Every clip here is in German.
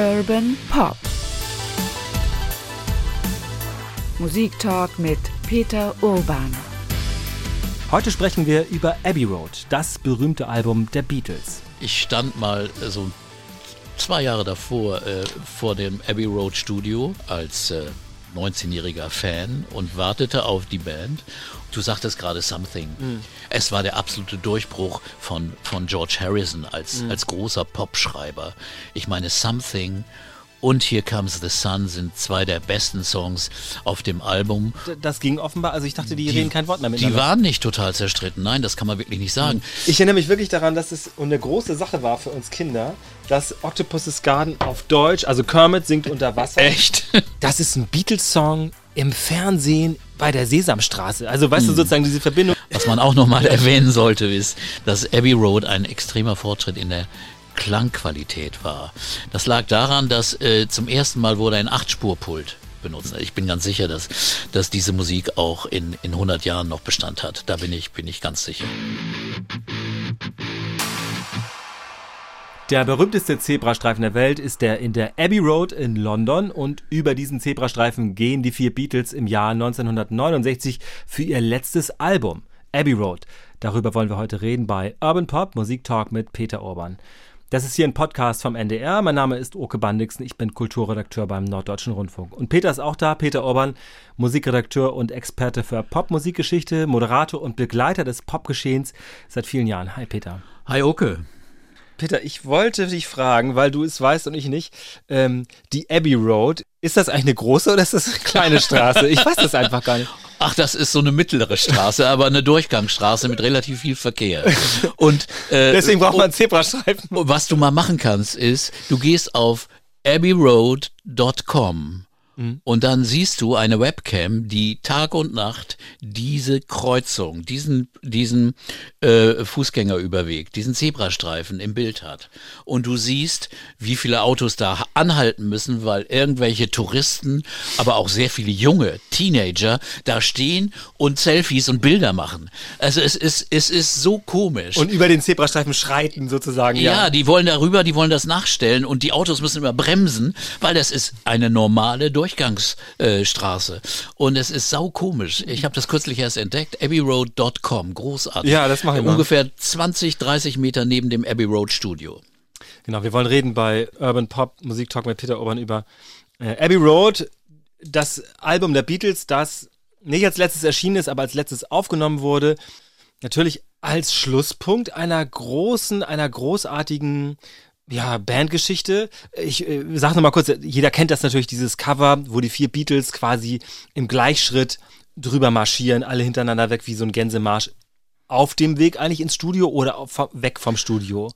Urban Pop. Musiktalk mit Peter Urban. Heute sprechen wir über Abbey Road, das berühmte Album der Beatles. Ich stand mal so zwei Jahre davor äh, vor dem Abbey Road Studio als äh, 19-jähriger Fan und wartete auf die Band. Du sagtest gerade Something. Mhm. Es war der absolute Durchbruch von, von George Harrison als, mhm. als großer Popschreiber. Ich meine, Something und Here Comes the Sun sind zwei der besten Songs auf dem Album. Das ging offenbar, also ich dachte, die, die reden kein Wort mehr miteinander. Die waren nicht total zerstritten, nein, das kann man wirklich nicht sagen. Ich erinnere mich wirklich daran, dass es eine große Sache war für uns Kinder, dass Octopus's Garden auf Deutsch, also Kermit singt unter Wasser. Echt? Das ist ein Beatles-Song im Fernsehen bei der Sesamstraße. Also weißt hm. du sozusagen diese Verbindung. Was man auch nochmal erwähnen sollte, ist, dass Abbey Road ein extremer Fortschritt in der Klangqualität war. Das lag daran, dass äh, zum ersten Mal wurde ein Achtspurpult benutzt. Ich bin ganz sicher, dass, dass diese Musik auch in, in 100 Jahren noch Bestand hat. Da bin ich, bin ich ganz sicher. Der berühmteste Zebrastreifen der Welt ist der in der Abbey Road in London und über diesen Zebrastreifen gehen die vier Beatles im Jahr 1969 für ihr letztes Album, Abbey Road. Darüber wollen wir heute reden bei Urban Pop Musik Talk mit Peter Urban. Das ist hier ein Podcast vom NDR. Mein Name ist Oke Bandixen. Ich bin Kulturredakteur beim Norddeutschen Rundfunk. Und Peter ist auch da. Peter Urban, Musikredakteur und Experte für Popmusikgeschichte, Moderator und Begleiter des Popgeschehens seit vielen Jahren. Hi, Peter. Hi, Oke. Peter, ich wollte dich fragen, weil du es weißt und ich nicht, ähm, die Abbey Road, ist das eigentlich eine große oder ist das eine kleine Straße? Ich weiß das einfach gar nicht. Ach, das ist so eine mittlere Straße, aber eine Durchgangsstraße mit relativ viel Verkehr. Und äh, deswegen braucht man einen Zebrastreifen. Was du mal machen kannst, ist, du gehst auf abbeyroad.com Mhm. Und dann siehst du eine Webcam, die Tag und Nacht diese Kreuzung, diesen, diesen äh, Fußgängerüberweg, diesen Zebrastreifen im Bild hat. Und du siehst, wie viele Autos da anhalten müssen, weil irgendwelche Touristen, aber auch sehr viele junge Teenager da stehen und Selfies und Bilder machen. Also es ist, es ist so komisch. Und über den Zebrastreifen schreiten sozusagen. Ja, ja, die wollen darüber, die wollen das nachstellen und die Autos müssen immer bremsen, weil das ist eine normale Durch Durchgangsstraße. und es ist sau komisch. Ich habe das kürzlich erst entdeckt. abbeyroad.com, großartig. Ja, das mache ich mal. Ungefähr 20, 30 Meter neben dem Abbey Road Studio. Genau, wir wollen reden bei Urban Pop Musik Talk mit Peter Urban über äh, Abbey Road, das Album der Beatles, das nicht als letztes erschienen ist, aber als letztes aufgenommen wurde. Natürlich als Schlusspunkt einer großen, einer großartigen ja, Bandgeschichte. Ich äh, sag noch mal kurz, jeder kennt das natürlich, dieses Cover, wo die vier Beatles quasi im Gleichschritt drüber marschieren, alle hintereinander weg wie so ein Gänsemarsch. Auf dem Weg eigentlich ins Studio oder auf, weg vom Studio?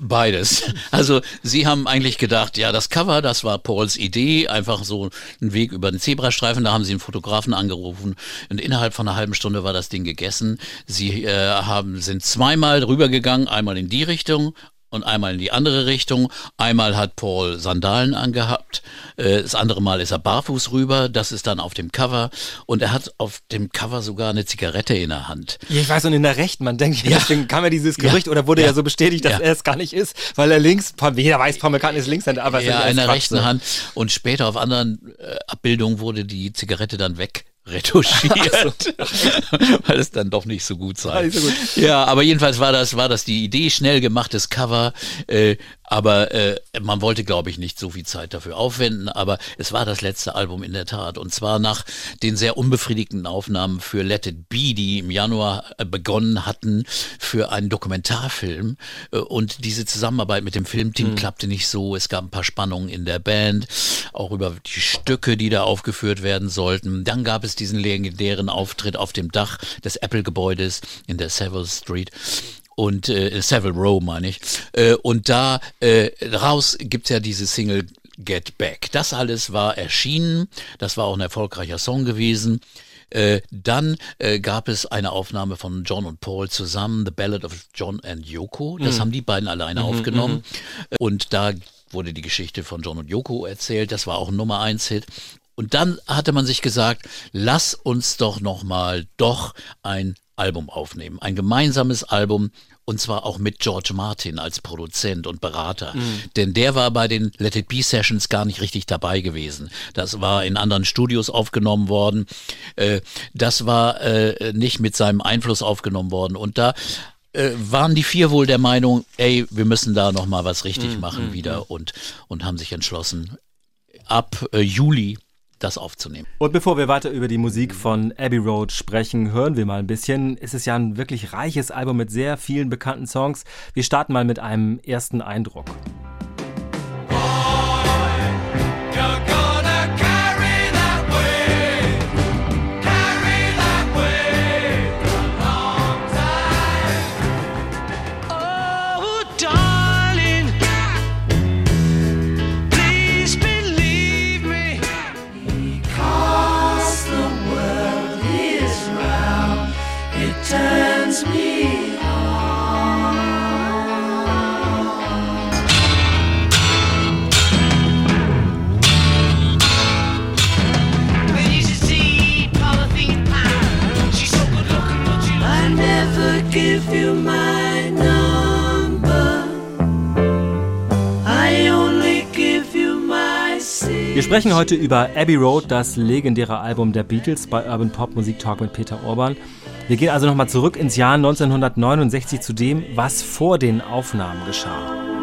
Beides. Also sie haben eigentlich gedacht, ja, das Cover, das war Pauls Idee, einfach so ein Weg über den Zebrastreifen. Da haben sie einen Fotografen angerufen und innerhalb von einer halben Stunde war das Ding gegessen. Sie äh, haben sind zweimal rübergegangen, einmal in die Richtung, und einmal in die andere Richtung. Einmal hat Paul Sandalen angehabt, äh, das andere Mal ist er barfuß rüber, das ist dann auf dem Cover und er hat auf dem Cover sogar eine Zigarette in der Hand. Ich weiß, und in der rechten, man denkt, ja. deswegen kam ja dieses Gerücht ja. oder wurde ja. ja. so bestätigt, dass er es gar nicht ist, weil er links, jeder weiß, Paul McCartney ist Linkshänder, aber ja, in der rechten. Hand und später auf anderen äh, Abbildungen wurde die Zigarette dann weg retuschiert, weil es dann doch nicht so gut sei. So gut. Ja, aber jedenfalls war das, war das die Idee, schnell gemachtes Cover, äh, aber äh, man wollte, glaube ich, nicht so viel Zeit dafür aufwenden, aber es war das letzte Album in der Tat. Und zwar nach den sehr unbefriedigenden Aufnahmen für Let It Be, die im Januar äh, begonnen hatten für einen Dokumentarfilm. Äh, und diese Zusammenarbeit mit dem Filmteam mhm. klappte nicht so. Es gab ein paar Spannungen in der Band, auch über die Stücke, die da aufgeführt werden sollten. Dann gab es diesen legendären Auftritt auf dem Dach des Apple-Gebäudes in der Savile Street und äh, Savile Row meine ich. Äh, und da äh, raus gibt's ja diese Single Get Back. Das alles war erschienen, das war auch ein erfolgreicher Song gewesen. Äh, dann äh, gab es eine Aufnahme von John und Paul zusammen, The Ballad of John and Yoko. Das mhm. haben die beiden alleine mhm, aufgenommen. Mhm. Und da wurde die Geschichte von John und Yoko erzählt. Das war auch ein Nummer eins Hit. Und dann hatte man sich gesagt, lass uns doch noch mal doch ein Album aufnehmen, ein gemeinsames Album und zwar auch mit George Martin als Produzent und Berater. Mhm. Denn der war bei den Let It Be Sessions gar nicht richtig dabei gewesen. Das war in anderen Studios aufgenommen worden. Äh, das war äh, nicht mit seinem Einfluss aufgenommen worden. Und da äh, waren die vier wohl der Meinung, ey, wir müssen da noch mal was richtig mm, machen mm, wieder mm. und und haben sich entschlossen, ab Juli das aufzunehmen. Und bevor wir weiter über die Musik von Abbey Road sprechen, hören wir mal ein bisschen. Es ist ja ein wirklich reiches Album mit sehr vielen bekannten Songs. Wir starten mal mit einem ersten Eindruck. Wir sprechen heute über Abbey Road, das legendäre Album der Beatles bei Urban Pop Musik Talk mit Peter Orban. Wir gehen also nochmal zurück ins Jahr 1969 zu dem, was vor den Aufnahmen geschah.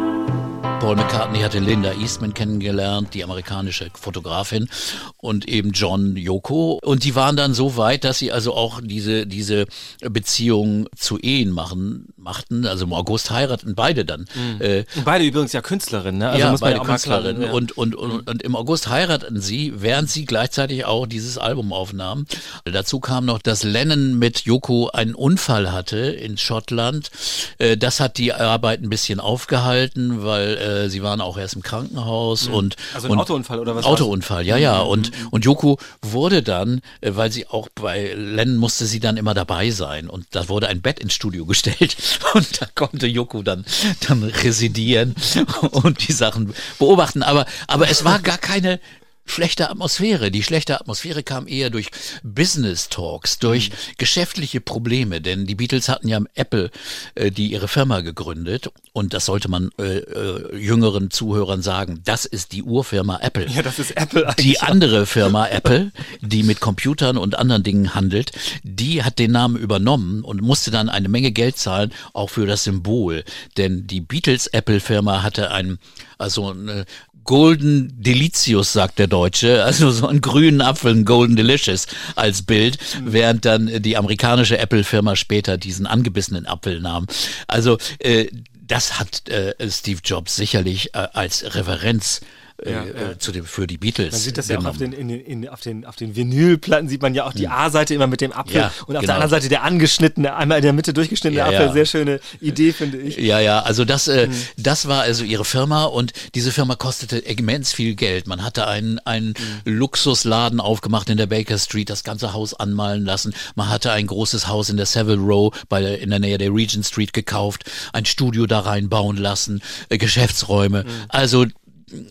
Paul McCartney hatte Linda Eastman kennengelernt, die amerikanische Fotografin, und eben John Yoko. Und die waren dann so weit, dass sie also auch diese, diese Beziehung zu Ehen machen, machten. Also im August heiraten beide dann. Mhm. Äh, beide übrigens ja Künstlerinnen, ne? Also ja, beide ja Künstlerinnen. Ja. Und, und, und, mhm. und im August heirateten sie, während sie gleichzeitig auch dieses Album aufnahmen. Dazu kam noch, dass Lennon mit Yoko einen Unfall hatte in Schottland. Äh, das hat die Arbeit ein bisschen aufgehalten, weil äh, äh, sie waren auch erst im Krankenhaus mhm. und also ein und Autounfall oder was? Autounfall, ja, ja. Mhm. Und und Yoko wurde dann, äh, weil sie auch bei Len musste sie dann immer dabei sein und da wurde ein Bett ins Studio gestellt und da konnte Yoko dann dann residieren und die Sachen beobachten. Aber aber es war gar keine schlechte Atmosphäre. Die schlechte Atmosphäre kam eher durch Business Talks, durch mhm. geschäftliche Probleme, denn die Beatles hatten ja Apple, äh, die ihre Firma gegründet und das sollte man äh, äh, jüngeren Zuhörern sagen, das ist die Urfirma Apple. Ja, das ist Apple eigentlich. Die andere Firma Apple, die mit Computern und anderen Dingen handelt, die hat den Namen übernommen und musste dann eine Menge Geld zahlen, auch für das Symbol, denn die Beatles Apple Firma hatte ein also eine Golden Delicious, sagt der Deutsche, also so einen grünen Apfel, ein Golden Delicious als Bild, mhm. während dann die amerikanische Apple-Firma später diesen angebissenen Apfel nahm. Also äh, das hat äh, Steve Jobs sicherlich äh, als Referenz äh, ja, ja. Zu dem, für die Beatles. Man sieht das ja auch auf den, in, in, auf den, auf den Vinylplatten, sieht man ja auch die hm. A-Seite immer mit dem Apfel ja, und auf genau. der anderen Seite der angeschnittene, einmal in der Mitte durchgeschnittene Apfel. Sehr schöne Idee, finde ich. Ja, ja, also das, äh, mhm. das war also ihre Firma und diese Firma kostete immens viel Geld. Man hatte einen, einen mhm. Luxusladen aufgemacht in der Baker Street, das ganze Haus anmalen lassen. Man hatte ein großes Haus in der Savile Row bei, in der Nähe der Regent Street gekauft, ein Studio da reinbauen lassen, äh, Geschäftsräume. Mhm. Also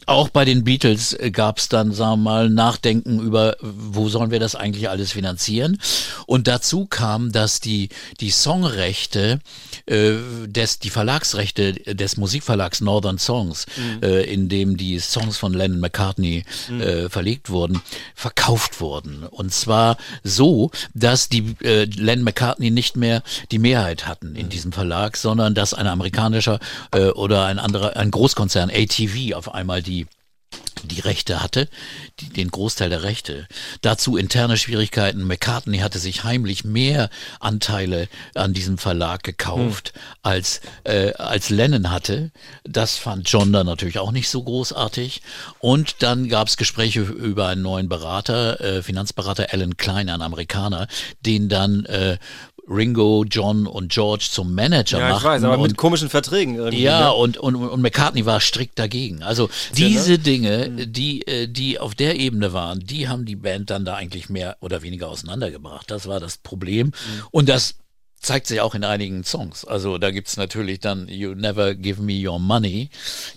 auch bei den Beatles gab es dann, sagen wir mal, Nachdenken über, wo sollen wir das eigentlich alles finanzieren. Und dazu kam, dass die, die Songrechte, äh, des, die Verlagsrechte des Musikverlags Northern Songs, mhm. äh, in dem die Songs von Lennon McCartney mhm. äh, verlegt wurden, verkauft wurden. Und zwar so, dass die äh, Lennon McCartney nicht mehr die Mehrheit hatten in mhm. diesem Verlag, sondern dass ein amerikanischer äh, oder ein anderer, ein Großkonzern, ATV, auf einmal einmal die die Rechte hatte, die, den Großteil der Rechte. Dazu interne Schwierigkeiten. McCartney hatte sich heimlich mehr Anteile an diesem Verlag gekauft, hm. als, äh, als Lennon hatte. Das fand John dann natürlich auch nicht so großartig. Und dann gab es Gespräche über einen neuen Berater, äh, Finanzberater Alan Klein, ein Amerikaner, den dann äh, Ringo, John und George zum Manager ja, machten. Ja, ich weiß, aber und, mit komischen Verträgen irgendwie. Ja, ne? und, und, und McCartney war strikt dagegen. Also diese ja? Dinge, hm. die, äh, die auf der Ebene waren, die haben die Band dann da eigentlich mehr oder weniger auseinandergebracht. Das war das Problem. Mhm. Und das zeigt sich auch in einigen Songs. Also da gibt's natürlich dann You never give me your money,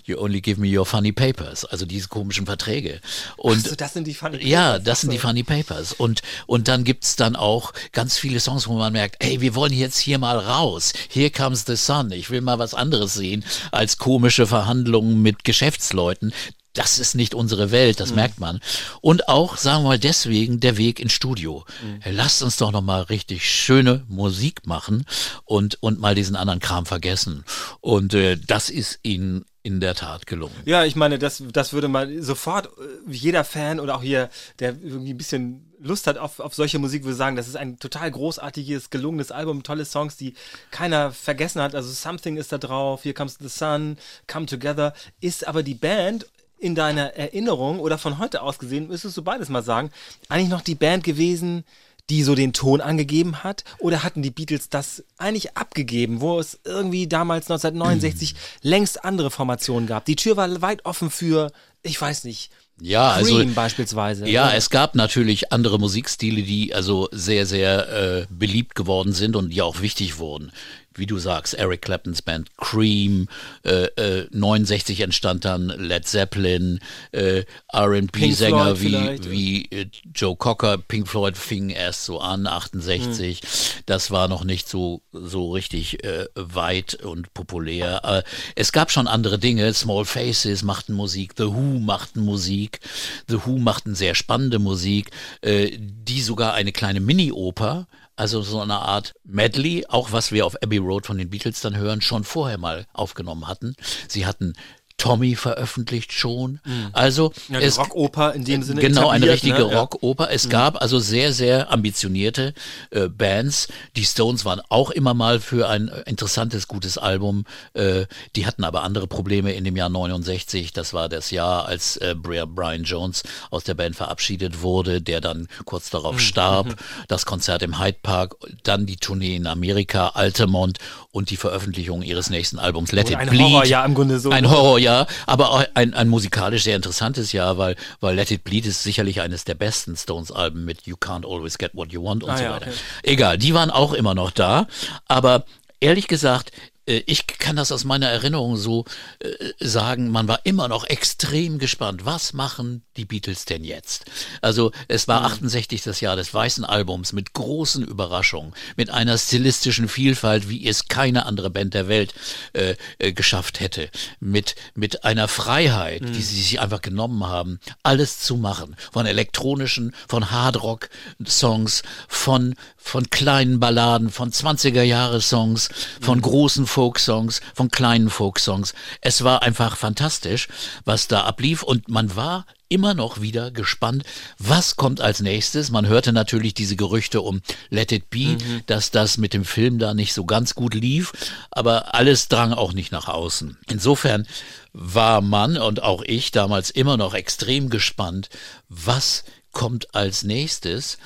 you only give me your funny papers. Also diese komischen Verträge. Und so, das sind die funny Papers. Ja, das sind die funny papers. Und, und dann gibt's dann auch ganz viele Songs, wo man merkt, ey, wir wollen jetzt hier mal raus. Here comes the sun. Ich will mal was anderes sehen als komische Verhandlungen mit Geschäftsleuten das ist nicht unsere Welt, das mhm. merkt man. Und auch, sagen wir mal, deswegen der Weg ins Studio. Mhm. Lasst uns doch nochmal richtig schöne Musik machen und, und mal diesen anderen Kram vergessen. Und äh, das ist ihnen in der Tat gelungen. Ja, ich meine, das, das würde mal sofort äh, jeder Fan oder auch hier, der irgendwie ein bisschen Lust hat auf, auf solche Musik, würde sagen, das ist ein total großartiges, gelungenes Album, tolle Songs, die keiner vergessen hat. Also Something ist da drauf, Here Comes the Sun, Come Together, ist aber die Band in deiner Erinnerung oder von heute aus gesehen, müsstest du beides mal sagen, eigentlich noch die Band gewesen, die so den Ton angegeben hat? Oder hatten die Beatles das eigentlich abgegeben, wo es irgendwie damals 1969 mhm. längst andere Formationen gab? Die Tür war weit offen für, ich weiß nicht, ja, Cream also beispielsweise. Ja, es gab natürlich andere Musikstile, die also sehr, sehr äh, beliebt geworden sind und die auch wichtig wurden wie du sagst, Eric Claptons Band Cream, äh, äh, 69 entstand dann Led Zeppelin, äh, R&B-Sänger wie, wie äh, Joe Cocker, Pink Floyd fing erst so an, 68. Mhm. Das war noch nicht so, so richtig äh, weit und populär. Äh, es gab schon andere Dinge. Small Faces machten Musik, The Who machten Musik, The Who machten sehr spannende Musik, äh, die sogar eine kleine Mini-Oper also so eine Art Medley, auch was wir auf Abbey Road von den Beatles dann hören, schon vorher mal aufgenommen hatten. Sie hatten Tommy veröffentlicht schon. Mhm. Also ja, es Rockoper in dem Sinne. Genau, eine richtige ne? Rockoper. Es mhm. gab also sehr, sehr ambitionierte äh, Bands. Die Stones waren auch immer mal für ein interessantes, gutes Album. Äh, die hatten aber andere Probleme in dem Jahr 69. Das war das Jahr, als äh, Brian Jones aus der Band verabschiedet wurde, der dann kurz darauf mhm. starb. Mhm. Das Konzert im Hyde Park, dann die Tournee in Amerika, Altamont und die Veröffentlichung ihres nächsten Albums Let It ein Bleed. Ein Horrorjahr im Grunde so. Ein Horrorjahr, aber auch ein, ein musikalisch sehr interessantes Jahr, weil, weil Let It Bleed ist sicherlich eines der besten Stones-Alben mit You Can't Always Get What You Want und ah, so ja, weiter. Okay. Egal, die waren auch immer noch da, aber ehrlich gesagt, ich kann das aus meiner Erinnerung so äh, sagen, man war immer noch extrem gespannt, was machen die Beatles denn jetzt? Also es war 68 mhm. das Jahr des weißen Albums mit großen Überraschungen, mit einer stilistischen Vielfalt, wie es keine andere Band der Welt äh, äh, geschafft hätte, mit, mit einer Freiheit, mhm. die sie sich einfach genommen haben, alles zu machen, von elektronischen, von Hardrock-Songs, von, von kleinen Balladen, von 20er-Jahre-Songs, von mhm. großen Folksongs, von kleinen Folksongs. Es war einfach fantastisch, was da ablief und man war immer noch wieder gespannt, was kommt als nächstes. Man hörte natürlich diese Gerüchte um Let It Be, mhm. dass das mit dem Film da nicht so ganz gut lief, aber alles drang auch nicht nach außen. Insofern war man und auch ich damals immer noch extrem gespannt, was kommt als nächstes.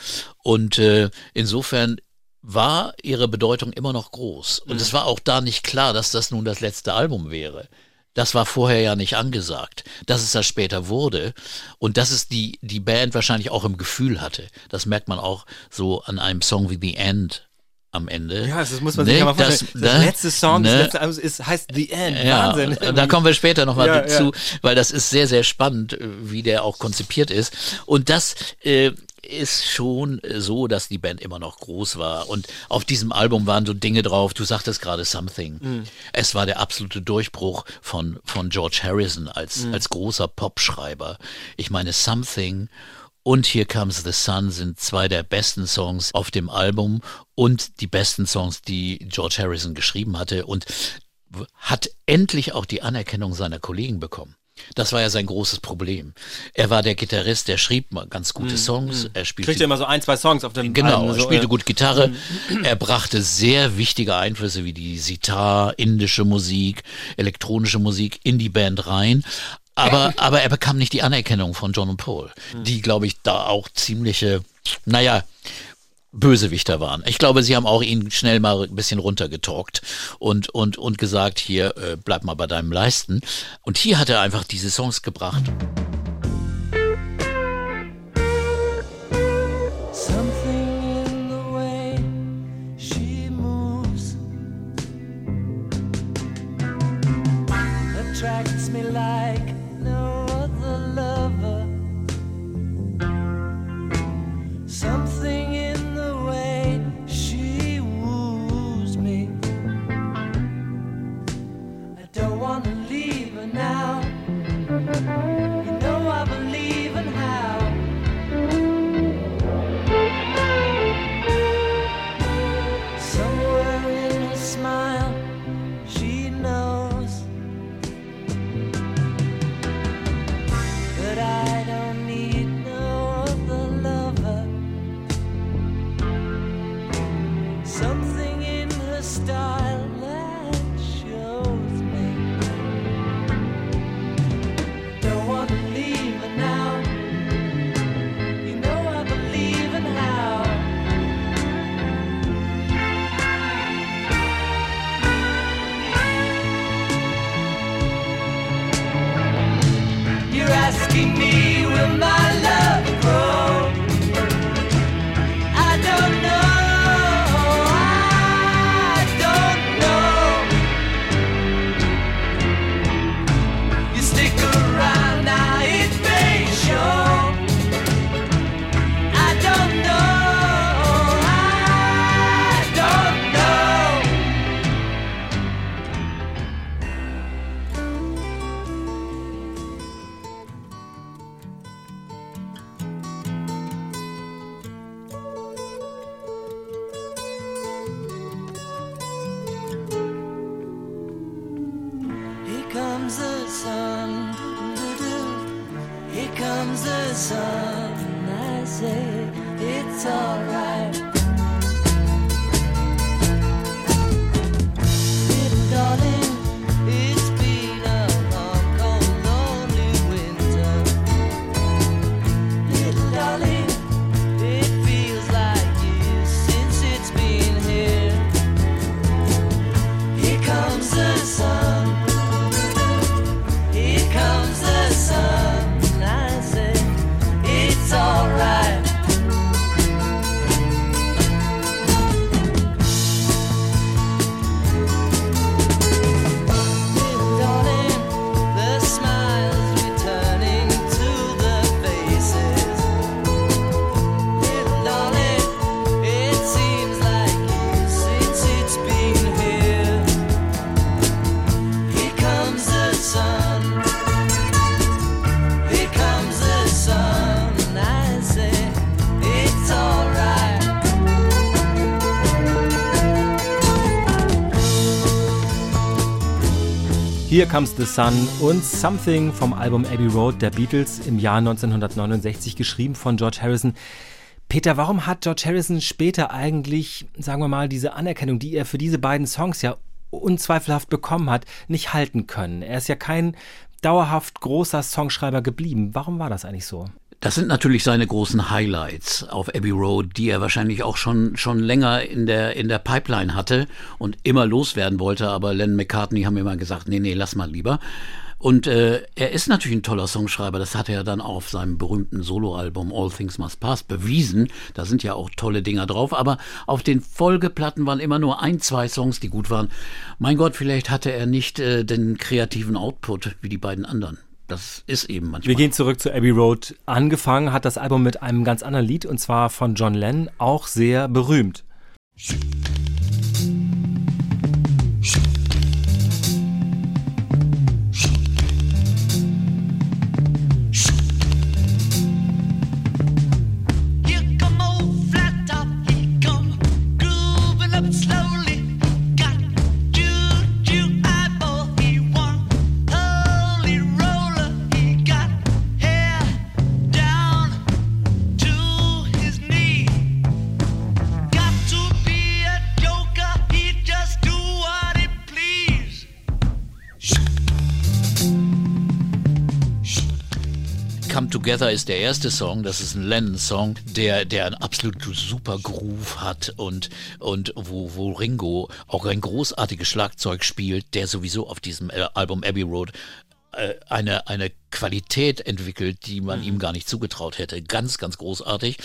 Und äh, insofern war ihre Bedeutung immer noch groß. Und mhm. es war auch da nicht klar, dass das nun das letzte Album wäre. Das war vorher ja nicht angesagt. Dass es das später wurde und dass es die, die Band wahrscheinlich auch im Gefühl hatte. Das merkt man auch so an einem Song wie The End am Ende. Ja, das muss man sich ne, ja mal vorstellen. Das, das ne, letzte Song, ne, das letzte Album ist, heißt The End. Ja, Wahnsinn. Da kommen wir später nochmal ja, dazu, ja. weil das ist sehr, sehr spannend, wie der auch konzipiert ist. Und das äh, ist schon so, dass die Band immer noch groß war. Und auf diesem Album waren so Dinge drauf, du sagtest gerade Something. Mm. Es war der absolute Durchbruch von, von George Harrison als, mm. als großer Popschreiber. Ich meine, Something und Here Comes the Sun sind zwei der besten Songs auf dem Album und die besten Songs, die George Harrison geschrieben hatte und hat endlich auch die Anerkennung seiner Kollegen bekommen. Das war ja sein großes Problem. Er war der Gitarrist, der schrieb mal ganz gute hm, Songs. Mm, Er spielte Kriegte immer so ein, zwei Songs auf dem Genau, Album, er spielte so, gut Gitarre. Mm. Er brachte sehr wichtige Einflüsse wie die Sitar, indische Musik, elektronische Musik in die Band rein. Aber, aber er bekam nicht die Anerkennung von John und Paul, die, glaube ich, da auch ziemliche, naja, Bösewichter waren. Ich glaube, sie haben auch ihn schnell mal ein bisschen runtergetalkt und, und, und gesagt, hier, äh, bleib mal bei deinem Leisten. Und hier hat er einfach diese Songs gebracht. attracts me like comes the sun. and I say it's alright. Comes the Sun und Something vom Album Abbey Road der Beatles im Jahr 1969 geschrieben von George Harrison. Peter, warum hat George Harrison später eigentlich, sagen wir mal, diese Anerkennung, die er für diese beiden Songs ja unzweifelhaft bekommen hat, nicht halten können? Er ist ja kein dauerhaft großer Songschreiber geblieben. Warum war das eigentlich so? Das sind natürlich seine großen Highlights auf Abbey Road, die er wahrscheinlich auch schon, schon länger in der, in der Pipeline hatte und immer loswerden wollte. Aber Len McCartney haben immer gesagt, nee, nee, lass mal lieber. Und äh, er ist natürlich ein toller Songschreiber. Das hat er dann auf seinem berühmten Soloalbum All Things Must Pass bewiesen. Da sind ja auch tolle Dinger drauf. Aber auf den Folgeplatten waren immer nur ein, zwei Songs, die gut waren. Mein Gott, vielleicht hatte er nicht äh, den kreativen Output wie die beiden anderen. Das ist eben manchmal. Wir gehen zurück zu Abbey Road. Angefangen hat das Album mit einem ganz anderen Lied und zwar von John Lennon, auch sehr berühmt. Together ist der erste Song, das ist ein Lennon-Song, der, der einen absolut super Groove hat und, und wo, wo Ringo auch ein großartiges Schlagzeug spielt, der sowieso auf diesem äh, Album Abbey Road äh, eine, eine Qualität entwickelt, die man ihm gar nicht zugetraut hätte. Ganz, ganz großartig.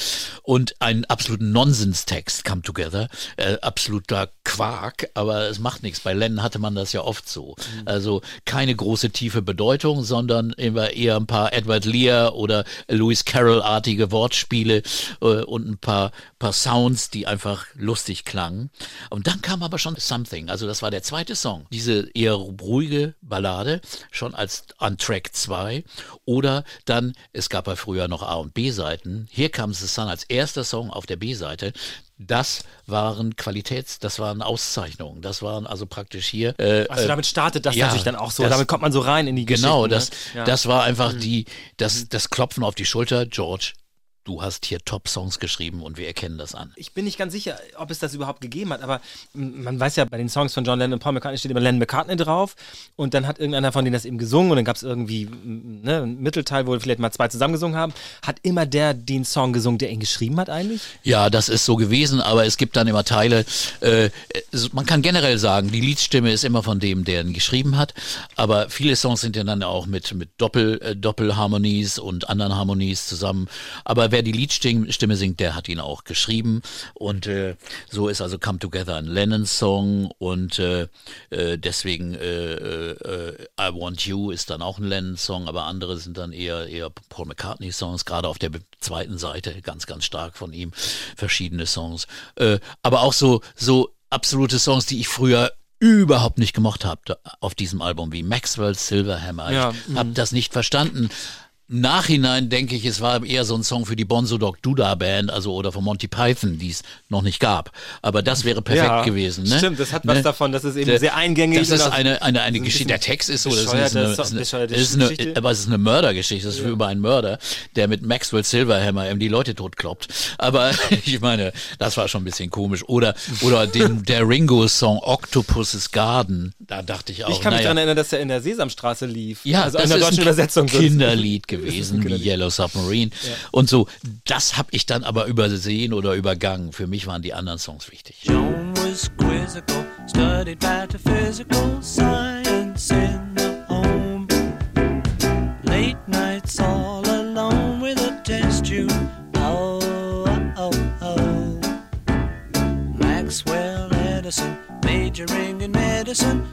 Und einen absoluten Nonsenstext come together. Äh, absoluter Quark, aber es macht nichts. Bei Lennon hatte man das ja oft so. Also keine große tiefe Bedeutung, sondern immer eher ein paar Edward Lear oder Lewis Carroll-artige Wortspiele äh, und ein paar, paar Sounds, die einfach lustig klangen. Und dann kam aber schon Something. Also das war der zweite Song. Diese eher ruhige Ballade, schon als an Track 2. Oder dann, es gab ja früher noch A- und B-Seiten. Hier kam the Sun als erster Song auf der B-Seite. Das waren Qualitäts, das waren Auszeichnungen. Das waren also praktisch hier. Äh, Also damit startet das ja, natürlich dann auch so. das- damit kommt man so rein in die Genau, Geschichten. das, ne? Ja. das war einfach die, das, das Klopfen auf die Schulter. George, du hast hier Top-Songs geschrieben und wir erkennen das an. Ich bin nicht ganz sicher, ob es das überhaupt gegeben hat, aber man weiß ja, bei den Songs von John Lennon und Paul McCartney steht immer Lennon McCartney drauf und dann hat irgendeiner von denen das eben gesungen und dann gab es irgendwie ne, einen Mittelteil, wo vielleicht mal zwei zusammengesungen haben. Hat immer der den Song gesungen, der ihn geschrieben hat eigentlich? Ja, das ist so gewesen, aber es gibt dann immer Teile. Äh, man kann generell sagen, die Liedstimme ist immer von dem, der ihn geschrieben hat, aber viele Songs sind ja dann auch mit, mit Doppel, äh, Doppelharmonies und anderen Harmonies zusammen. Aber wer die Liedstimme Stimme singt, der hat ihn auch geschrieben. Und äh, so ist also Come Together ein Lennon-Song und äh, äh, deswegen äh, äh, I Want You ist dann auch ein Lennon-Song, aber andere sind dann eher, eher Paul McCartney-Songs, gerade auf der zweiten Seite ganz, ganz stark von ihm, verschiedene Songs. Äh, aber auch so, so absolute Songs, die ich früher überhaupt nicht gemocht habe auf diesem Album, wie Maxwell's Silverhammer. Ja, ich habe das nicht verstanden. Im Nachhinein denke ich, es war eher so ein Song für die Bonzo Dog Duda Band, also oder von Monty Python, die es noch nicht gab. Aber das wäre perfekt Ja, gewesen. Ne? stimmt, das hat was davon, dass es eben Der- sehr eingängig Das ist und auch- eine, eine, eine ein Geschichte. Der Text ist so, das ist eine, ist eine, ist eine, aber es ist eine Mördergeschichte. Es ist über einen Mörder, der mit Maxwell Silverhammer eben die Leute totkloppt. Aber ich meine, das war schon ein bisschen komisch. Oder, oder den, der Ringo-Song Octopus's Garden, da dachte ich auch, Ich kann mich naja, daran erinnern, dass er in der Sesamstraße lief. ja, also das in der ist deutschen ein Übersetzung. Kinderlied gewesen, wie Kinderlied. Yellow Submarine. Und so, das habe ich dann aber übersehen oder übergangen. Für mich waren die anderen Songs wichtig. Joan was quizzical, studied metaphysical science in the home. Late nights all alone with a test tube. Oh, oh, oh. Maxwell Edison, majoring in medicine,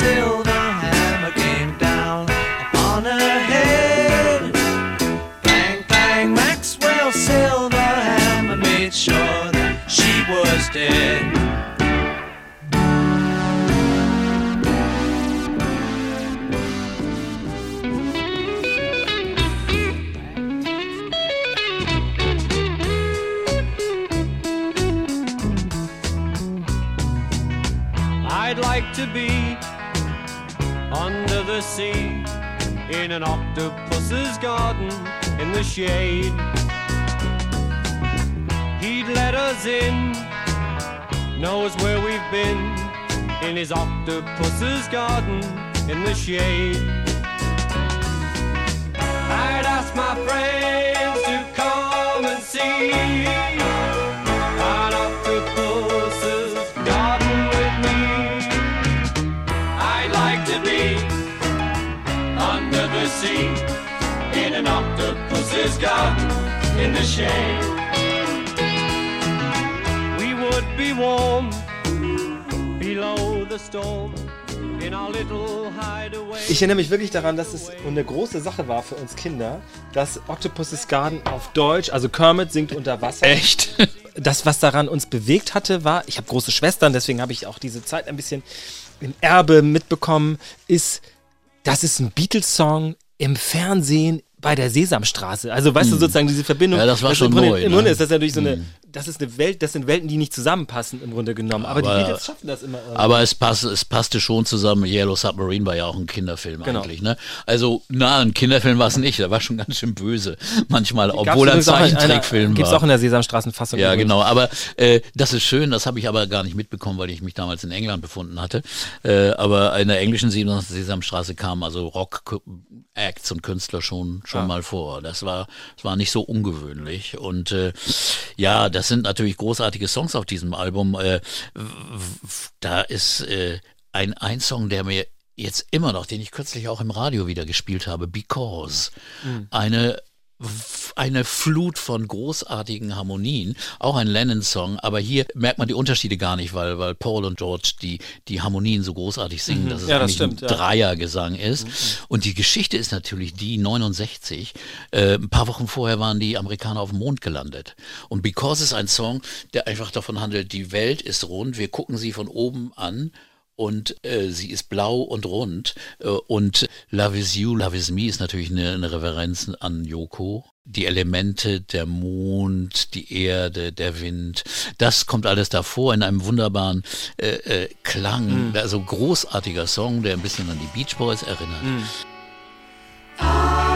Maxwell the sea in an octopus's garden in the shade. He'd let us in, knows where we've been in his octopus's garden in the shade. I'd ask my friends in an octopus's garden in the shade. We would be warm below the storm in our little hideaway. Ich erinnere mich wirklich daran, dass es eine große Sache war für uns Kinder, dass Octopus's Garden auf Deutsch, also Kermit singt unter Wasser. Echt? Das, was daran uns bewegt hatte, war, ich habe große Schwestern, deswegen habe ich auch diese Zeit ein bisschen im Erbe mitbekommen, ist, das ist ein Beatles-Song im Fernsehen bei der Sesamstraße. Also weißt du sozusagen diese Verbindung. Hm. Ja, das war schon im Grunde, neu, Im ne? Hm. Grunde ist das ja durch so eine das ist eine Welt, das sind Welten, die nicht zusammenpassen im Grunde genommen. Aber, die Aber- Beatles schaffen das immer. irgendwie. Aber es, pass, es passte schon zusammen. Yellow Submarine war ja auch ein Kinderfilm Genau. eigentlich. Ne? Also, na, ein Kinderfilm war es nicht. Der war schon ganz schön böse. Manchmal, obwohl er ein Zeichentrickfilm Gibt's war. auch in der Sesamstraßenfassung. Ja, übrigens. genau. Aber äh, das ist schön, das habe ich aber gar nicht mitbekommen, weil ich mich damals in England befunden hatte. Äh, aber in der englischen Sesam- Sesamstraße kamen also Rock-Acts und Künstler schon, schon Ah. mal vor. Das war, das war nicht so ungewöhnlich. Und äh, ja, das sind natürlich großartige Songs auf diesem Album. Äh, da ist äh, ein, ein Song, der mir jetzt immer noch, den ich kürzlich auch im Radio wieder gespielt habe, Because. Eine eine Flut von großartigen Harmonien, auch ein Lennon-Song, aber hier merkt man die Unterschiede gar nicht, weil, weil Paul und George die, die Harmonien so großartig singen, dass es Ja, das stimmt, ein ja. Dreiergesang ist. Und die Geschichte ist natürlich die, 69, äh, ein paar Wochen vorher waren die Amerikaner auf dem Mond gelandet. Und Because ist ein Song, der einfach davon handelt, die Welt ist rund, wir gucken sie von oben an und äh, sie ist blau und rund. Äh, und Love is You, Love is Me ist natürlich eine, eine Referenz an Yoko. Die Elemente, der Mond, die Erde, der Wind, das kommt alles davor in einem wunderbaren äh, äh, Klang. Also großartiger Song, der ein bisschen an die Beach Boys erinnert. Because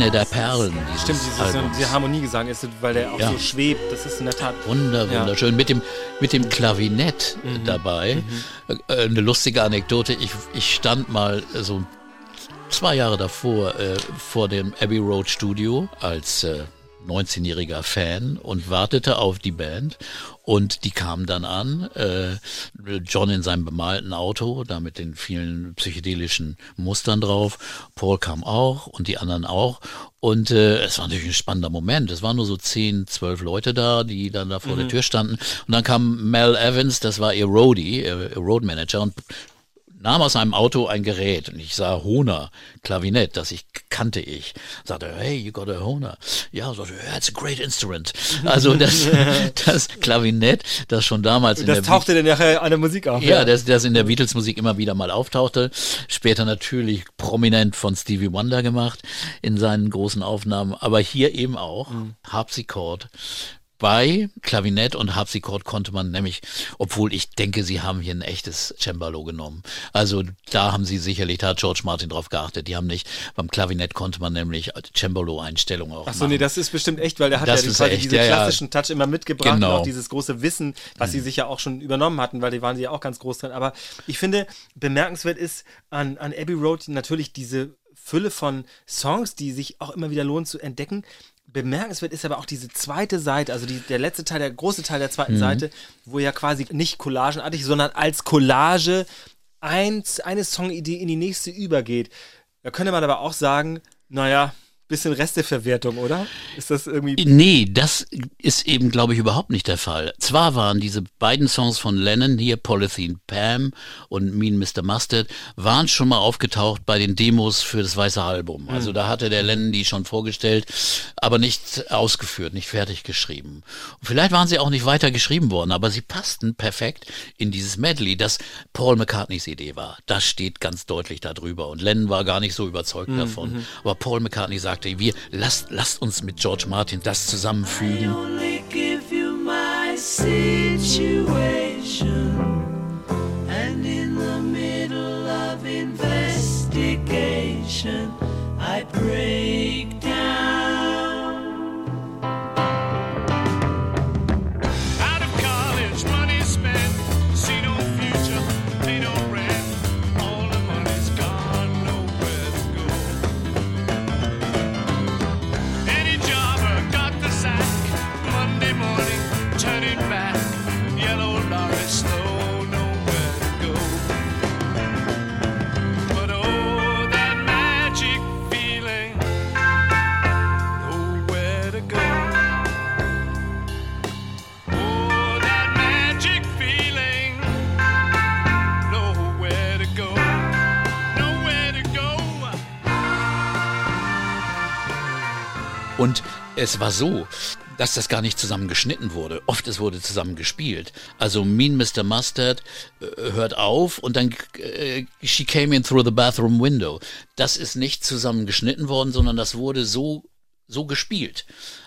Eine der Perlen dieses Stimmt, dieses, Albums. dieser Harmoniegesang ist, weil der auch Ja. so schwebt. Das ist in der Tat. Wunder, Ja. wunderschön. Mit dem, mit dem Klavinett äh, dabei. Äh, eine lustige Anekdote. Ich, ich stand mal so zwei Jahre davor äh, vor dem Abbey Road Studio als äh, 19-jähriger Fan und wartete auf die Band und die kamen dann an, äh, John in seinem bemalten Auto, da mit den vielen psychedelischen Mustern drauf, Paul kam auch und die anderen auch. Und äh, es war natürlich ein spannender Moment, es waren nur so 10, 12 Leute da, die dann da vor der Tür standen. Und dann kam Mel Evans, das war ihr Roadie, ihr, ihr Road Manager und nahm aus einem Auto ein Gerät und ich sah Hohner, Klavinett, das ich kannte ich. Sagte, hey, you got a Hohner. Ja, sagte, yeah, it's a great instrument. Also das, das Klavinett, das schon damals in Das der tauchte dann nachher an der Musik auf. ja, das, das in der Beatles-Musik immer wieder mal auftauchte. Später natürlich prominent von Stevie Wonder gemacht in seinen großen Aufnahmen, aber hier eben auch Harpsichord. Bei Klavinett und Harpsichord konnte man nämlich, obwohl ich denke, sie haben hier ein echtes Cembalo genommen. Also da haben sie sicherlich, da hat George Martin drauf geachtet. Die haben nicht, beim Klavinett konnte man nämlich Cembalo-Einstellungen auch Ach so, machen. nee, das ist bestimmt echt, weil der hat Das ja die, quasi echt, diese ja, klassischen Touch immer mitgebracht Genau. und auch dieses große Wissen, was sie sich ja auch schon übernommen hatten, weil die waren sie ja auch ganz groß drin. Aber ich finde, bemerkenswert ist an, an Abbey Road natürlich diese Fülle von Songs, die sich auch immer wieder lohnt zu entdecken. Bemerkenswert ist aber auch diese zweite Seite, also die, der letzte Teil, der große Teil der zweiten Seite, wo ja quasi nicht collagenartig, sondern als Collage eins, eine Songidee in die nächste übergeht. Da könnte man aber auch sagen, naja, bisschen Resteverwertung, oder? Ist das irgendwie. Nee, das ist eben, glaube ich, überhaupt nicht der Fall. Zwar waren diese beiden Songs von Lennon hier, Polythene Pam und Mean Mr. Mustard, waren schon mal aufgetaucht bei den Demos für das Weiße Album. Also da hatte der Lennon die schon vorgestellt, aber nicht ausgeführt, nicht fertig geschrieben. Und vielleicht waren sie auch nicht weiter geschrieben worden, aber sie passten perfekt in dieses Medley, das Paul McCartneys Idee war. Das steht ganz deutlich da drüber. Und Lennon war gar nicht so überzeugt davon. Aber Paul McCartney sagte, wir lasst, lasst uns mit George Martin das zusammenfügen. only give es war so, dass das gar nicht zusammen geschnitten wurde. Oft es wurde zusammen gespielt. Also Mean Mr. Mustard äh, hört auf und dann äh, She came in through the bathroom window. Das ist nicht zusammen geschnitten worden, sondern das wurde so so gespielt.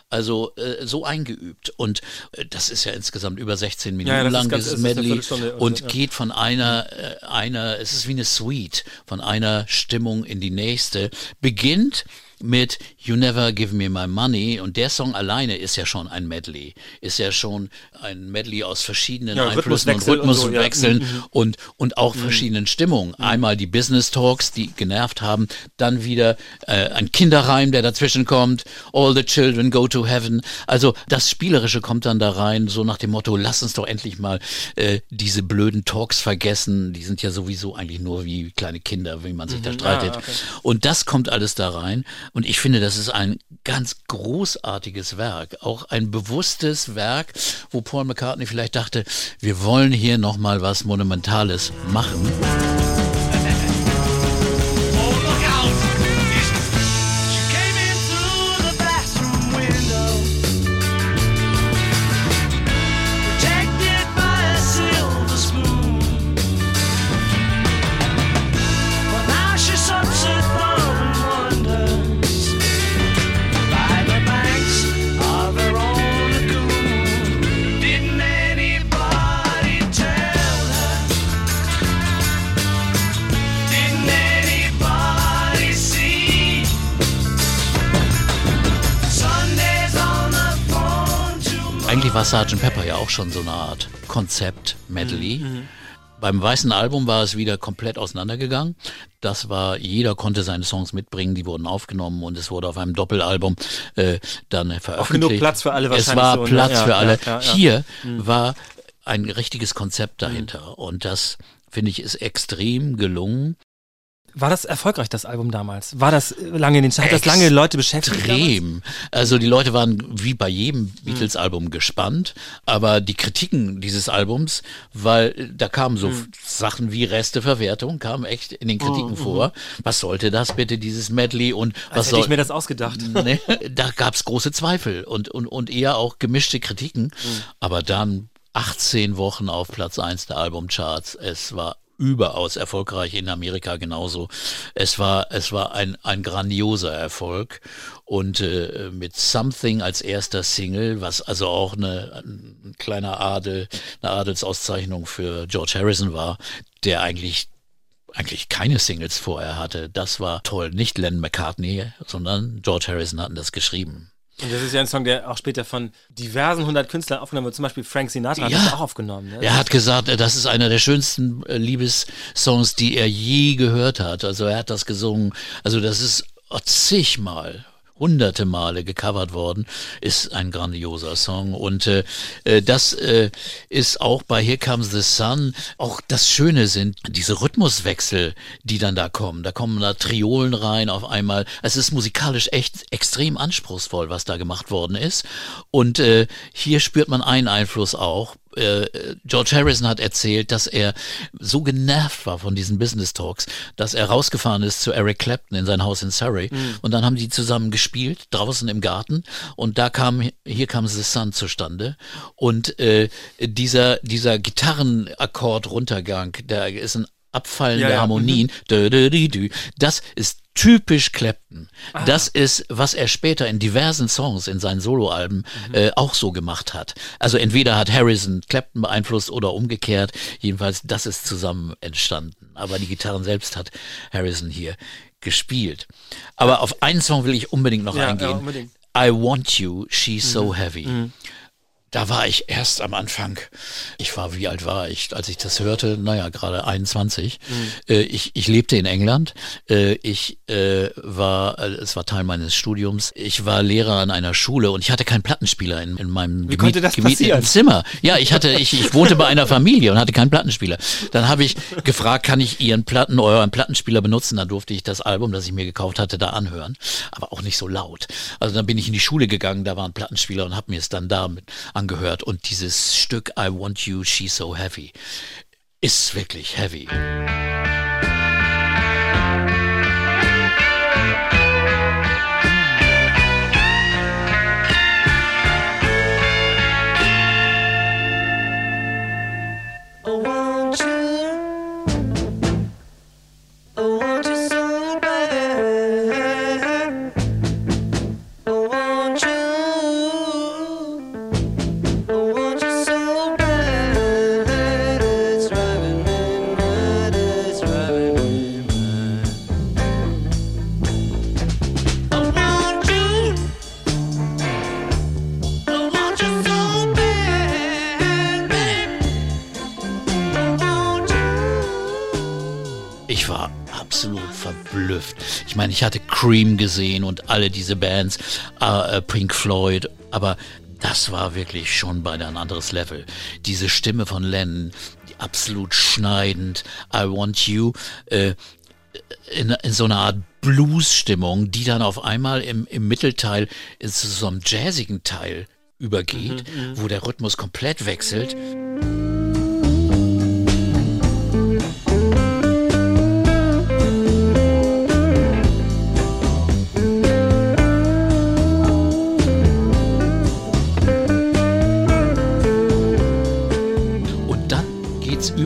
Also äh, so eingeübt. Und äh, das ist ja insgesamt über 16 Minuten Ja, ja, lang, ganz- dieses Medley. Und ja. geht von einer, äh, einer, es ist wie eine Suite, von einer Stimmung in die nächste. Beginnt mit You Never Give Me My Money und der Song alleine ist ja schon ein Medley, ist ja schon ein Medley aus verschiedenen Ja, Einflüssen und Rhythmuswechsel und so, ja. Rhythmuswechseln Mhm. und, und auch verschiedenen Stimmungen. Einmal die Business Talks, die genervt haben, dann wieder äh, ein Kinderreim, der dazwischen kommt, All the Children Go to Heaven. Also das Spielerische kommt dann da rein, so nach dem Motto, lass uns doch endlich mal äh, diese blöden Talks vergessen. Die sind ja sowieso eigentlich nur wie kleine Kinder, wie man sich da streitet. Ah, okay. Und das kommt alles da rein. Und ich finde, das ist ein ganz großartiges Werk. Auch ein bewusstes Werk, wo Paul McCartney vielleicht dachte, wir wollen hier nochmal was Monumentales machen. Sgt. Pepper ja auch schon so eine Art Konzept-Medley. Beim weißen Album war es wieder komplett auseinandergegangen. Das war, jeder konnte seine Songs mitbringen, die wurden aufgenommen und es wurde auf einem Doppelalbum äh, dann veröffentlicht. genug Platz für alle Es wahrscheinlich war so, ne? Platz Ja, für alle. ja, ja. Hier war ein richtiges Konzept dahinter und das finde ich ist extrem gelungen. War das erfolgreich, das Album damals? War das lange in den Hat das lange Leute beschäftigt? Extrem. Also die Leute waren wie bei jedem Beatles-Album gespannt, aber die Kritiken dieses Albums, weil äh, da kamen so Sachen wie Resteverwertung, kamen echt in den Kritiken vor. Was sollte das bitte, dieses Medley und was Als hätte soll... ich mir das ausgedacht. ne, da gab's große Zweifel und, und, und eher auch gemischte Kritiken. Aber dann 18 Wochen auf Platz 1 der Albumcharts. Es war überaus erfolgreich in Amerika genauso. Es war, es war ein, ein grandioser Erfolg und äh, mit Something als erster Single, was also auch eine, ein kleiner Adel, eine Adelsauszeichnung für George Harrison war, der eigentlich eigentlich keine Singles vorher hatte. Das war toll. Nicht Len McCartney, sondern George Harrison hatten das geschrieben. Und das ist ja ein Song, der auch später von diversen hundert Künstlern aufgenommen wird. Zum Beispiel Frank Sinatra hat Ja. das auch aufgenommen. Ne? Er hat gesagt, äh, das ist einer der schönsten äh, Liebessongs, die er je gehört hat. Also er hat das gesungen. Also das ist zigmal, hunderte Male gecovert worden, ist ein grandioser Song. Und äh, äh, das äh, ist auch bei Here Comes the Sun, auch das Schöne sind diese Rhythmuswechsel, die dann da kommen. Da kommen da Triolen rein auf einmal. Es ist musikalisch echt extrem anspruchsvoll, was da gemacht worden ist. Und äh, hier spürt man einen Einfluss auch äh, George Harrison hat erzählt, dass er so genervt war von diesen Business Talks, dass er rausgefahren ist zu Eric Clapton in sein Haus in Surrey. Mhm. und dann haben die zusammen gespielt draußen im Garten. Und da kam hier kam The Sun zustande. Und äh, dieser dieser Gitarrenakkord Runtergang, da ist ein Abfallen Ja, ja, Harmonien, dü. das ist typisch Clapton. Ah. Das ist, was er später in diversen Songs in seinen Soloalben Mhm. äh, auch so gemacht hat. Also entweder hat Harrison Clapton beeinflusst oder umgekehrt. Jedenfalls, das ist zusammen entstanden. Aber die Gitarren selbst hat Harrison hier gespielt. Aber auf einen Song will ich unbedingt noch Ja, eingehen. unbedingt. I Want You, She's Mhm. So Heavy. Da war ich erst am Anfang. Ich war, wie alt war ich, als ich das hörte? Naja, gerade 21. Äh, ich, ich lebte in England. Äh, ich äh, war, äh, es war Teil meines Studiums. Ich war Lehrer an einer Schule und ich hatte keinen Plattenspieler in, in meinem Wie das gemieteten? Zimmer. Ja, ich hatte, ich, ich wohnte bei einer Familie und hatte keinen Plattenspieler. Dann habe ich gefragt, kann ich Ihren Platten, euren Plattenspieler benutzen? Dann durfte ich das Album, das ich mir gekauft hatte, da anhören. Aber auch nicht so laut. Also dann bin ich in die Schule gegangen, da war ein Plattenspieler und habe mir es dann da mit angehört. Und dieses Stück I Want You, She's So Heavy ist wirklich heavy. Ich meine, ich hatte Cream gesehen und alle diese Bands, äh, äh, Pink Floyd, aber das war wirklich schon bei ein anderes Level. Diese Stimme von Lennon, die absolut schneidend, I Want You, äh, in, in so einer Art Blues-Stimmung, die dann auf einmal im, im Mittelteil in zu so einem jazzigen Teil übergeht, wo der Rhythmus komplett wechselt.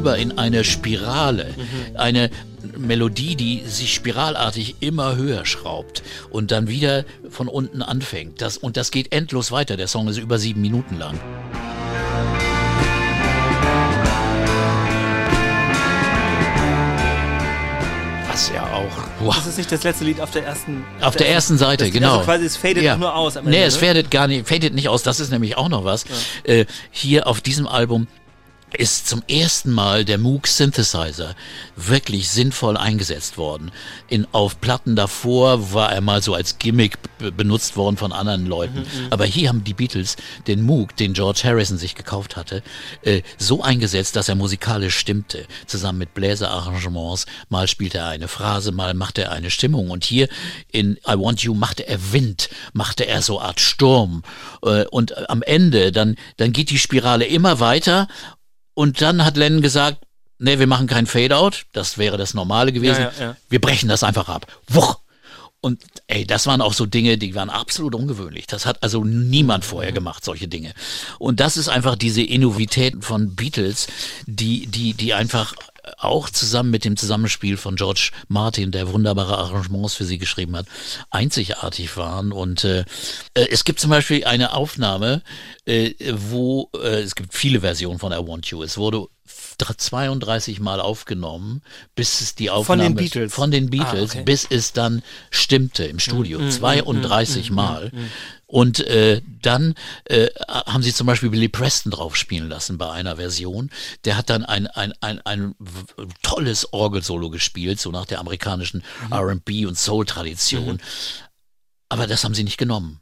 Über in eine Spirale, eine Melodie, die sich spiralartig immer höher schraubt und dann wieder von unten anfängt. Das, und das geht endlos weiter. Der Song ist über sieben Minuten lang. Was ja auch. Wow. Das ist nicht das letzte Lied auf der ersten. Auf der ersten Seite, das, genau. Also quasi es fadet ja. nur aus am Nee, Ende, es ne? fadet gar nicht, fadet nicht aus. Das ist nämlich auch noch was. Äh, hier auf diesem Album ist zum ersten Mal der Moog Synthesizer wirklich sinnvoll eingesetzt worden. In, auf Platten davor war er mal so als Gimmick benutzt worden von anderen Leuten. Aber hier haben die Beatles den Moog, den George Harrison sich gekauft hatte, äh, so eingesetzt, dass er musikalisch stimmte. Zusammen mit Bläserarrangements. Mal spielte er eine Phrase, mal machte er eine Stimmung. Und hier in I Want You machte er Wind, machte er so Art Sturm. Äh, und am Ende, dann, dann geht die Spirale immer weiter und dann hat Lennon gesagt, nee, wir machen kein Fade-out, das wäre das Normale gewesen. Ja, ja, ja. Wir brechen das einfach ab. Wuch! Und ey, das waren auch so Dinge, die waren absolut ungewöhnlich. Das hat also niemand vorher gemacht, solche Dinge. Und das ist einfach diese Innovität von Beatles, die, die, die einfach auch zusammen mit dem Zusammenspiel von George Martin, der wunderbare Arrangements für sie geschrieben hat, einzigartig waren. Und äh, äh, es gibt zum Beispiel eine Aufnahme, äh, wo äh, es gibt viele Versionen von I Want You. Es wurde 32 Mal aufgenommen, bis es die Aufnahme den Beatles? von den Beatles, Ah, okay. Mhm, bis es dann stimmte im Studio. 32 Mal. Und äh, dann äh, haben sie zum Beispiel Billy Preston drauf spielen lassen bei einer Version. Der hat dann ein, ein, ein, ein tolles Orgelsolo gespielt, so nach der amerikanischen Mhm. R&B und Soul-Tradition. aber das haben sie nicht genommen.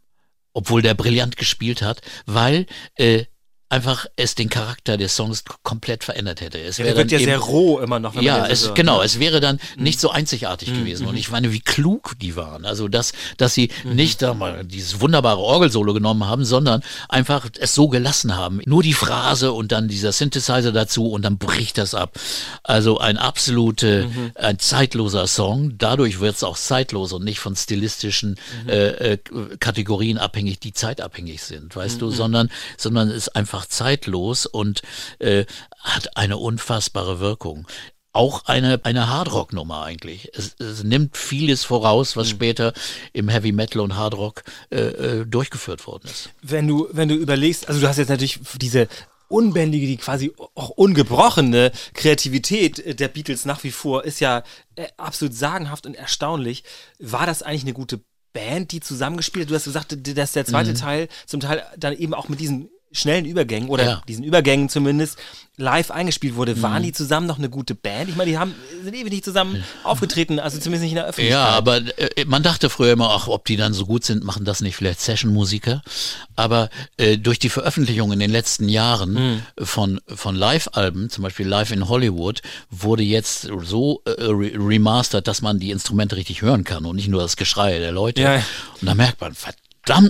Obwohl der brillant gespielt hat, weil äh, einfach es den Charakter des Songs komplett verändert hätte. Es Ja, wäre wird ja dann sehr eben- roh immer noch. Ja, es, so genau, es wäre dann Mhm. nicht so einzigartig gewesen. Und ich meine, wie klug die waren. Also, dass, dass sie Mhm. nicht da mal dieses wunderbare Orgelsolo genommen haben, sondern einfach es so gelassen haben. Nur die Phrase und dann dieser Synthesizer dazu und dann bricht das ab. Also ein absolute, Mhm. ein zeitloser Song. Dadurch wird es auch zeitlos und nicht von stilistischen Mhm. äh, äh, Kategorien abhängig, die zeitabhängig sind, weißt Mhm. du, sondern, sondern ist einfach zeitlos und äh, hat eine unfassbare Wirkung. Auch eine, eine Hardrock-Nummer eigentlich. Es, es nimmt vieles voraus, Mhm. was später im Heavy Metal und Hardrock äh, äh, durchgeführt worden ist. wenn du, wenn du überlegst, also du hast jetzt natürlich diese unbändige, die quasi auch ungebrochene Kreativität der Beatles nach wie vor ist ja äh, absolut sagenhaft und erstaunlich. War das eigentlich eine gute Band, die zusammengespielt hat? Du hast gesagt, dass der zweite Teil zum Teil dann eben auch mit diesen schnellen Übergängen oder Ja. diesen Übergängen zumindest live eingespielt wurde. Waren die zusammen noch eine gute Band? Ich meine, die haben sind ewig nicht zusammen aufgetreten, also zumindest nicht in der Öffentlichkeit. Ja, aber äh, man dachte früher immer, ach, ob die dann so gut sind, machen das nicht vielleicht Session-Musiker. Aber äh, durch die Veröffentlichung in den letzten Jahren Hm. von, von Live-Alben, zum Beispiel Live in Hollywood, wurde jetzt so äh, re remastert, dass man die Instrumente richtig hören kann und nicht nur das Geschrei der Leute. Ja. Und da merkt man, verdammt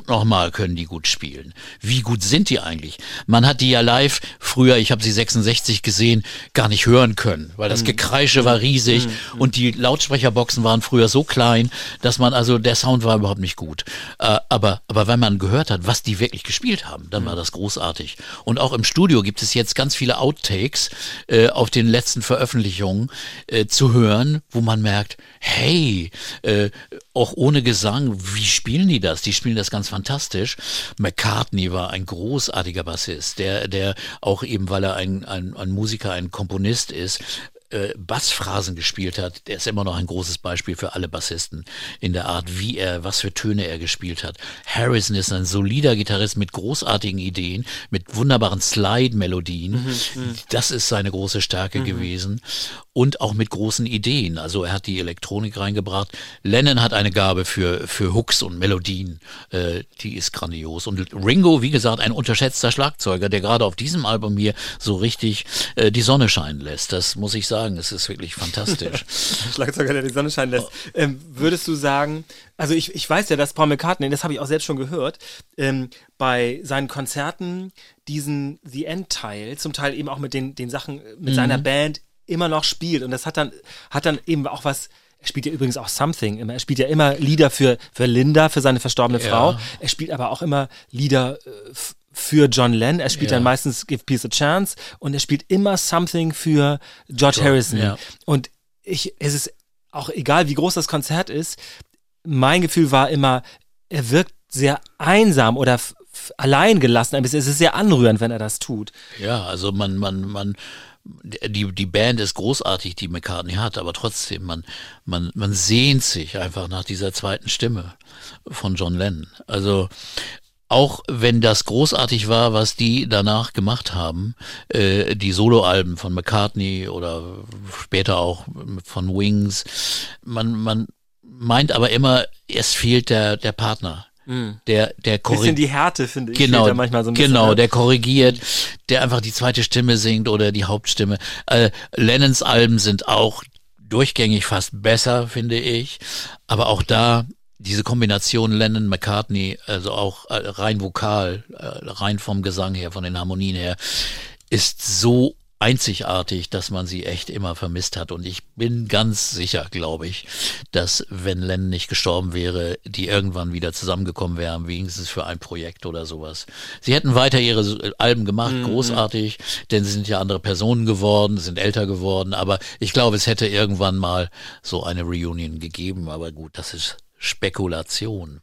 nochmal können die gut spielen. Wie gut sind die eigentlich? Man hat die ja live früher, ich habe sie 66 gesehen, gar nicht hören können, weil das Gekreische war riesig und die Lautsprecherboxen waren früher so klein, dass man also der Sound war überhaupt nicht gut. Äh, aber aber wenn man gehört hat, was die wirklich gespielt haben, dann war das großartig. Und auch im Studio gibt es jetzt ganz viele Outtakes äh, auf den letzten Veröffentlichungen äh, zu hören, wo man merkt, hey, äh, auch ohne Gesang, wie spielen die das? Die spielen das ganz fantastisch. McCartney war ein großartiger Bassist, der, der auch eben, weil er ein, ein, ein Musiker, ein Komponist ist, äh, Bassphrasen gespielt hat, der ist immer noch ein großes Beispiel für alle Bassisten in der Art, wie er, was für Töne er gespielt hat. Harrison ist ein solider Gitarrist mit großartigen Ideen, mit wunderbaren Slide-Melodien. Das ist seine große Stärke gewesen. Und auch mit großen Ideen. Also er hat die Elektronik reingebracht. Lennon hat eine Gabe für, für Hooks und Melodien. Äh, die ist grandios. Und Ringo, wie gesagt, ein unterschätzter Schlagzeuger, der gerade auf diesem Album hier so richtig äh, die Sonne scheinen lässt. Das muss ich sagen. Es ist wirklich fantastisch. Schlagzeuger, der die Sonne scheinen lässt. Ähm, würdest du sagen, also ich, ich weiß ja, dass Paul McCartney, das habe ich auch selbst schon gehört, ähm, bei seinen Konzerten diesen The End-Teil, zum Teil eben auch mit den, den Sachen, äh, mit seiner Band immer noch spielt. Und das hat dann, hat dann eben auch was. Er spielt ja übrigens auch Something immer. Er spielt ja immer Lieder für, für Linda, für seine verstorbene Ja. Frau. Er spielt aber auch immer Lieder äh, für John Lennon. Er spielt Ja. dann meistens Give Peace a Chance und er spielt immer Something für George Harrison. ja. Und ich, es ist auch egal, wie groß das Konzert ist, mein Gefühl war immer, er wirkt sehr einsam oder allein gelassen. ein bisschen. Es ist sehr anrührend, wenn er das tut. Ja, also man, man, man, die, die Band ist großartig, die McCartney hat, aber trotzdem, man, man, man sehnt sich einfach nach dieser zweiten Stimme von John Lennon. Also, auch wenn das großartig war, was die danach gemacht haben, äh, die Soloalben von McCartney oder später auch von Wings, man, man meint aber immer, es fehlt der, der Partner. Der, der Bisschen korrigiert. die Härte, finde ich. Genau, da manchmal so ein bisschen, genau, ne? der korrigiert, der einfach die zweite Stimme singt oder die Hauptstimme. Äh, Lennons Alben sind auch durchgängig fast besser, finde ich. Aber auch da diese Kombination Lennon, McCartney, also auch äh, rein vokal, äh, rein vom Gesang her, von den Harmonien her, ist so einzigartig, dass man sie echt immer vermisst hat. Und ich bin ganz sicher, glaube ich, dass wenn Lennon nicht gestorben wäre, die irgendwann wieder zusammengekommen wären, wenigstens für ein Projekt oder sowas. Sie hätten weiter ihre Alben gemacht, großartig, denn sie sind ja andere Personen geworden, sind älter geworden. Aber ich glaube, es hätte irgendwann mal so eine Reunion gegeben. Aber gut, das ist Spekulation.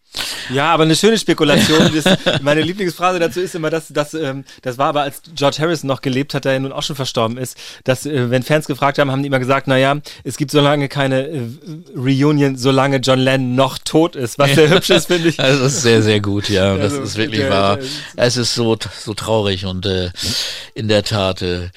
Ja, aber eine schöne Spekulation. Das, meine Lieblingsphrase dazu ist immer, dass, dass ähm, das war aber, als George Harrison noch gelebt hat, der ja nun auch schon verstorben ist, dass, äh, wenn Fans gefragt haben, haben die immer gesagt, naja, es gibt so lange keine äh, Reunion, solange John Lennon noch tot ist, was sehr hübsch ist, finde ich. Das ist sehr, sehr gut, ja. Das Also, ist wirklich der- wahr. der- Es ist so, so traurig und äh, in der Tat, äh,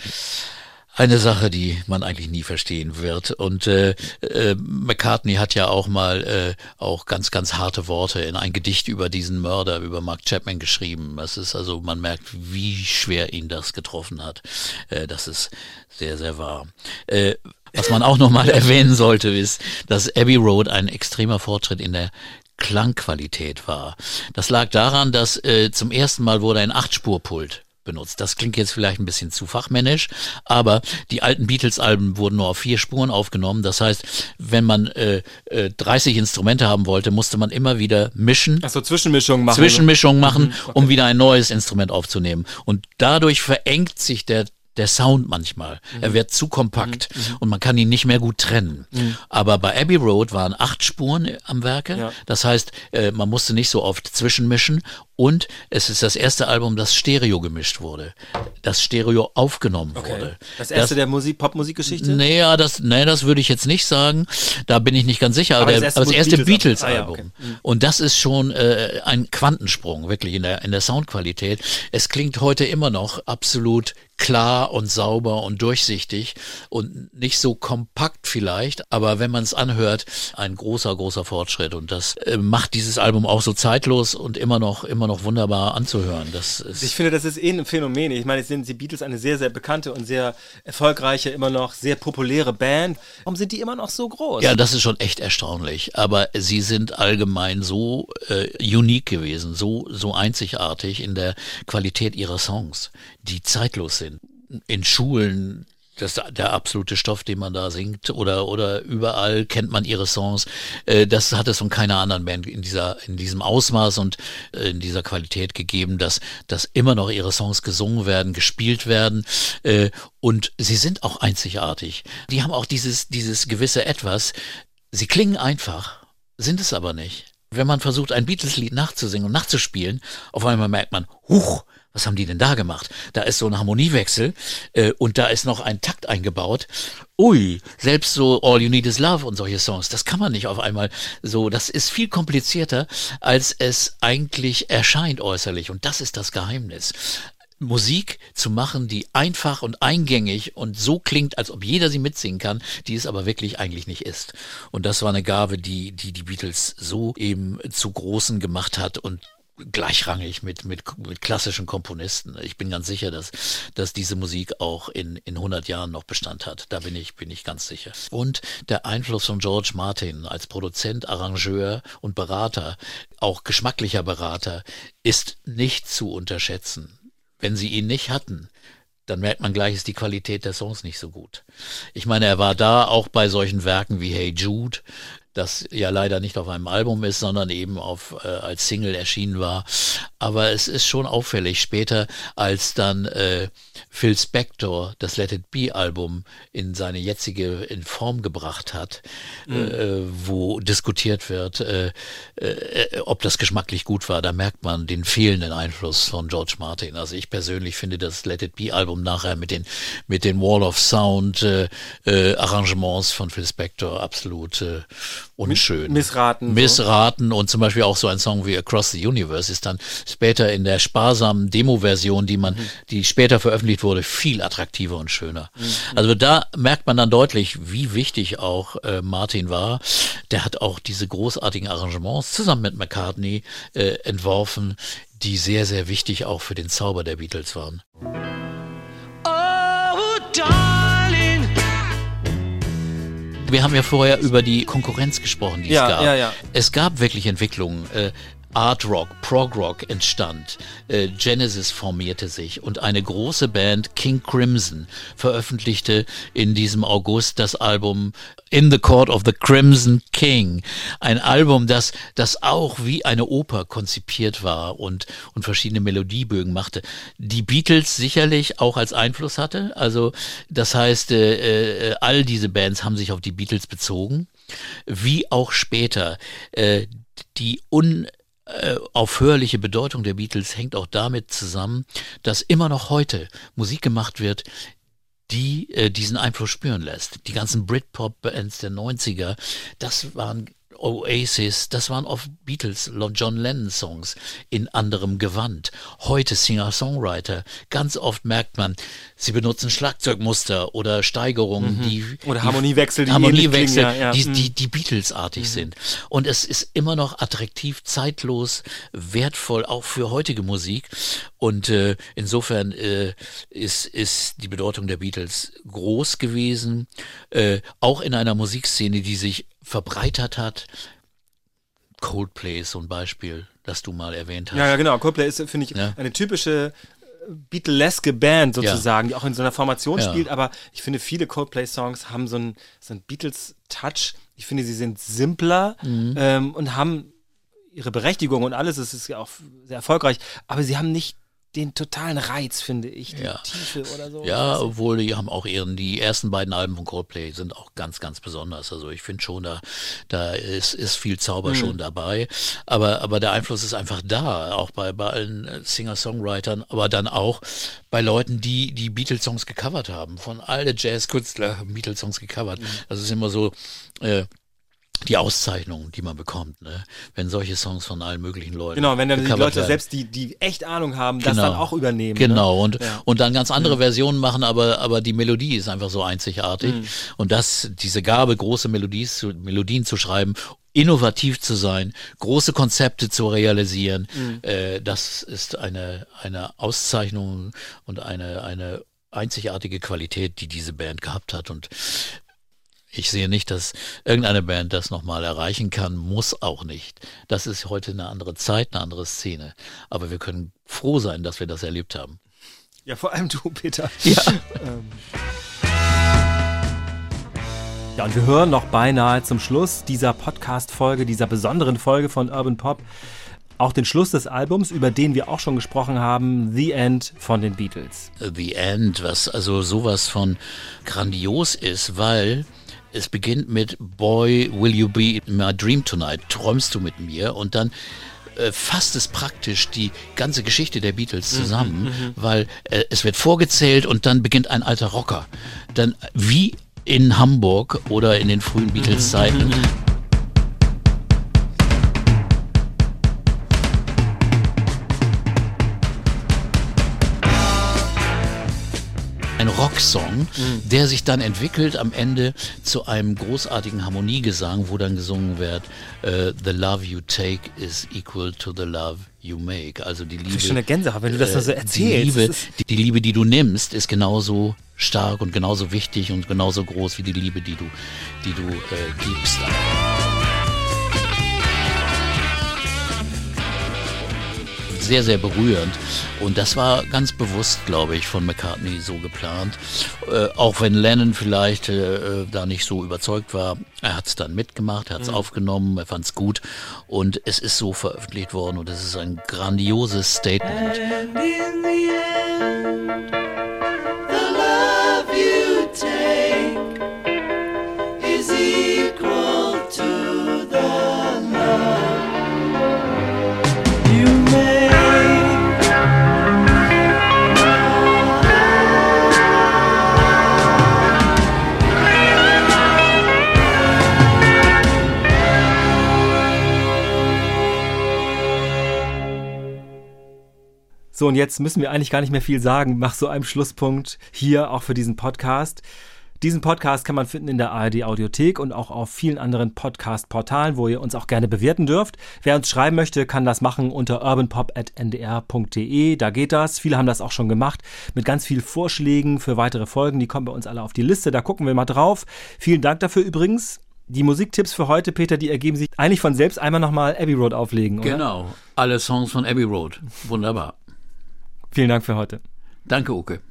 eine Sache, die man eigentlich nie verstehen wird. Und äh, äh, McCartney hat ja auch mal äh, auch ganz, ganz harte Worte in ein Gedicht über diesen Mörder, über Mark Chapman geschrieben. Das ist also, man merkt, wie schwer ihn das getroffen hat. Äh, das ist sehr, sehr wahr. Äh, was man auch nochmal erwähnen sollte, ist, dass Abbey Road ein extremer Fortschritt in der Klangqualität war. Das lag daran, dass äh, zum ersten Mal wurde ein Achtspurpult benutzt. Das klingt jetzt vielleicht ein bisschen zu fachmännisch, aber die alten Beatles-Alben wurden nur auf vier Spuren aufgenommen. Das heißt, wenn man äh, äh, 30 Instrumente haben wollte, musste man immer wieder mischen. Achso, Zwischenmischungen machen. Zwischenmischungen machen, Mhm, okay. um wieder ein neues Instrument aufzunehmen. Und dadurch verengt sich der der Sound manchmal. Mhm. Er wird zu kompakt und man kann ihn nicht mehr gut trennen. Aber bei Abbey Road waren acht Spuren am Werke. Ja. Das heißt, äh, man musste nicht so oft zwischenmischen. Und es ist das erste Album, das Stereo gemischt wurde. Das Stereo aufgenommen wurde. Das erste der Musik, Popmusikgeschichte? Naja, das, nee, das würde ich jetzt nicht sagen. Da bin ich nicht ganz sicher. Aber, Aber das erste aber das erste Beatles- Beatles-Album. Ah, ja, okay. Und das ist schon äh, ein Quantensprung, wirklich in der, in der Soundqualität. Es klingt heute immer noch absolut klar und sauber und durchsichtig und nicht so kompakt vielleicht, aber wenn man es anhört, ein großer, großer Fortschritt. Und das äh, macht dieses Album auch so zeitlos und immer noch, immer noch wunderbar anzuhören. Das ist, Ich finde, das ist eh ein Phänomen. Ich meine, jetzt sind die Beatles eine sehr, sehr bekannte und sehr erfolgreiche, immer noch sehr populäre Band. Warum sind die immer noch so groß? Ja, das ist schon echt erstaunlich. Aber sie sind allgemein so äh, unique gewesen, so, so einzigartig in der Qualität ihrer Songs, die zeitlos sind. In Schulen, das der absolute Stoff, den man da singt, oder, oder überall kennt man ihre Songs. Äh, das hat es von keiner anderen Band in dieser, in diesem Ausmaß und äh, in dieser Qualität gegeben, dass, dass immer noch ihre Songs gesungen werden, gespielt werden. Äh, und sie sind auch einzigartig. Die haben auch dieses, dieses gewisse Etwas. Sie klingen einfach, sind es aber nicht. Wenn man versucht, ein Beatles-Lied nachzusingen und nachzuspielen, auf einmal merkt man, huch, was haben die denn da gemacht? Da ist so ein Harmoniewechsel äh, und da ist noch ein Takt eingebaut. Ui, selbst so All You Need Is Love und solche Songs, das kann man nicht auf einmal so. Das ist viel komplizierter, als es eigentlich erscheint äußerlich. Und das ist das Geheimnis. Musik zu machen, die einfach und eingängig und so klingt, als ob jeder sie mitsingen kann, die es aber wirklich eigentlich nicht ist. Und das war eine Gabe, die die, die Beatles so eben zu Großen gemacht hat und gleichrangig mit, mit, mit klassischen Komponisten. Ich bin ganz sicher, dass, dass diese Musik auch in, in 100 Jahren noch Bestand hat. Da bin ich, bin ich ganz sicher. Und der Einfluss von George Martin als Produzent, Arrangeur und Berater, auch geschmacklicher Berater, ist nicht zu unterschätzen. Wenn sie ihn nicht hatten, dann merkt man gleich, ist die Qualität der Songs nicht so gut. Ich meine, er war da auch bei solchen Werken wie Hey Jude, das ja leider nicht auf einem Album ist, sondern eben auf äh, als Single erschienen war. Aber es ist schon auffällig später, als dann äh, Phil Spector das Let It Be Album in seine jetzige in Form gebracht hat, äh, wo diskutiert wird, äh, äh, ob das geschmacklich gut war. Da merkt man den fehlenden Einfluss von George Martin. Also ich persönlich finde das Let It Be Album nachher mit den mit den Wall of Sound äh, äh, Arrangements von Phil Spector absolut äh, unschön. Missraten, so. Missraten und zum Beispiel auch so ein Song wie Across the Universe ist dann später in der sparsamen Demo-Version, die man, die später veröffentlicht wurde, viel attraktiver und schöner. Also da merkt man dann deutlich, wie wichtig auch äh, Martin war. Der hat auch diese großartigen Arrangements zusammen mit McCartney äh, entworfen, die sehr, sehr wichtig auch für den Zauber der Beatles waren. Wir haben ja vorher über die Konkurrenz gesprochen, die Ja, es gab. ja, ja. Es gab wirklich Entwicklungen. Art Rock, Prog Rock entstand, äh, Genesis formierte sich und eine große Band, King Crimson, veröffentlichte in diesem August das Album In the Court of the Crimson King. Ein Album, das, das auch wie eine Oper konzipiert war und, und verschiedene Melodiebögen machte. Die Beatles sicherlich auch als Einfluss hatte. Also, das heißt, äh, äh, all diese Bands haben sich auf die Beatles bezogen. Wie auch später. Äh, die un äh, aufhörliche Bedeutung der Beatles hängt auch damit zusammen, dass immer noch heute Musik gemacht wird, die äh, diesen Einfluss spüren lässt. Die ganzen Britpop-Bands der 90er, das waren Oasis, das waren oft Beatles, John Lennon Songs in anderem Gewand. Heute Singer-Songwriter, ganz oft merkt man, sie benutzen Schlagzeugmuster oder Steigerungen, die Mhm. Oder die- Harmoniewechsel, die Harmoniewechsel, klingen, ja, ja. die, Mhm. die, die Beatles-artig sind. Und es ist immer noch attraktiv, zeitlos, wertvoll, auch für heutige Musik. Und äh, insofern äh, ist, ist die Bedeutung der Beatles groß gewesen, äh, auch in einer Musikszene, die sich verbreitert hat. Coldplay ist so ein Beispiel, das du mal erwähnt hast. Ja, ja, genau. Coldplay ist, finde ich, Ja. eine typische äh, Beatleske Band sozusagen, die auch in so einer Formation Ja. spielt, aber ich finde, viele Coldplay-Songs haben so einen, so einen Beatles-Touch. Ich finde, sie sind simpler Mhm. ähm, und haben ihre Berechtigung und alles. Es ist ja auch sehr erfolgreich, aber sie haben nicht den totalen Reiz, finde ich, die Ja. Tiefe oder so. Ja, obwohl die haben auch ihren, die ersten beiden Alben von Coldplay sind auch ganz, ganz besonders. Also ich finde schon, da, da ist, ist viel Zauber Mhm. schon dabei. Aber, aber der Einfluss ist einfach da, auch bei, bei allen äh, Singer-Songwritern, aber dann auch bei Leuten, die die Beatles-Songs gecovert haben. Von alle Jazz-Künstler haben Beatles-Songs gecovert. Mhm. Das ist immer so, äh, die Auszeichnung, die man bekommt, ne? wenn solche Songs von allen möglichen Leuten. Genau, wenn dann die Leute werden. selbst, die, die echt Ahnung haben, das dann auch übernehmen. Genau, Ne? und, Ja. und dann ganz andere Versionen machen, aber, aber die Melodie ist einfach so einzigartig. Mhm. Und das, diese Gabe, große Melodies zu, Melodien zu schreiben, innovativ zu sein, große Konzepte zu realisieren, Mhm. äh, das ist eine, eine Auszeichnung und eine, eine einzigartige Qualität, die diese Band gehabt hat. Und ich sehe nicht, dass irgendeine Band das nochmal erreichen kann, muss auch nicht. Das ist heute eine andere Zeit, eine andere Szene. Aber wir können froh sein, dass wir das erlebt haben. Ja, vor allem du, Peter. Ja. Ja, und wir hören noch beinahe zum Schluss dieser Podcast-Folge, dieser besonderen Folge von Urban Pop, auch den Schluss des Albums, über den wir auch schon gesprochen haben, The End von den Beatles. The End, was also sowas von grandios ist, weil es beginnt mit Boy, will you be my dream tonight? Träumst du mit mir? Und dann äh, fasst es praktisch die ganze Geschichte der Beatles zusammen, weil äh, es wird vorgezählt und dann beginnt ein alter Rocker. Dann wie in Hamburg oder in den frühen Beatles-Zeiten. Ein Rocksong, der sich dann entwickelt am Ende zu einem großartigen Harmoniegesang, wo dann gesungen wird, äh, The love you take is equal to the love you make. Also die Liebe. schon eine Gänsehaut, wenn du das so äh, erzählst. Die Liebe, die, die Liebe, die du nimmst, ist genauso stark und genauso wichtig und genauso groß wie die Liebe, die du, die du äh, gibst. Sehr, sehr berührend. Und das war ganz bewusst, glaube ich, von McCartney so geplant. Äh, auch wenn Lennon vielleicht äh, da nicht so überzeugt war. Er hat es dann mitgemacht, er hat es aufgenommen, er fand es gut. Und es ist so veröffentlicht worden und es ist ein grandioses Statement. So, und jetzt müssen wir eigentlich gar nicht mehr viel sagen nach so einem Schlusspunkt hier auch für diesen Podcast. Diesen Podcast kann man finden in der ARD Audiothek und auch auf vielen anderen Podcast-Portalen, wo ihr uns auch gerne bewerten dürft. Wer uns schreiben möchte, kann das machen unter urbanpop.ndr.de. Da geht das. Viele haben das auch schon gemacht mit ganz vielen Vorschlägen für weitere Folgen. Die kommen bei uns alle auf die Liste. Da gucken wir mal drauf. Vielen Dank dafür übrigens. Die Musiktipps für heute, Peter, die ergeben sich eigentlich von selbst. Einmal nochmal Abbey Road auflegen, oder? Genau, alle Songs von Abbey Road. Wunderbar. Vielen Dank für heute. Danke, Uke.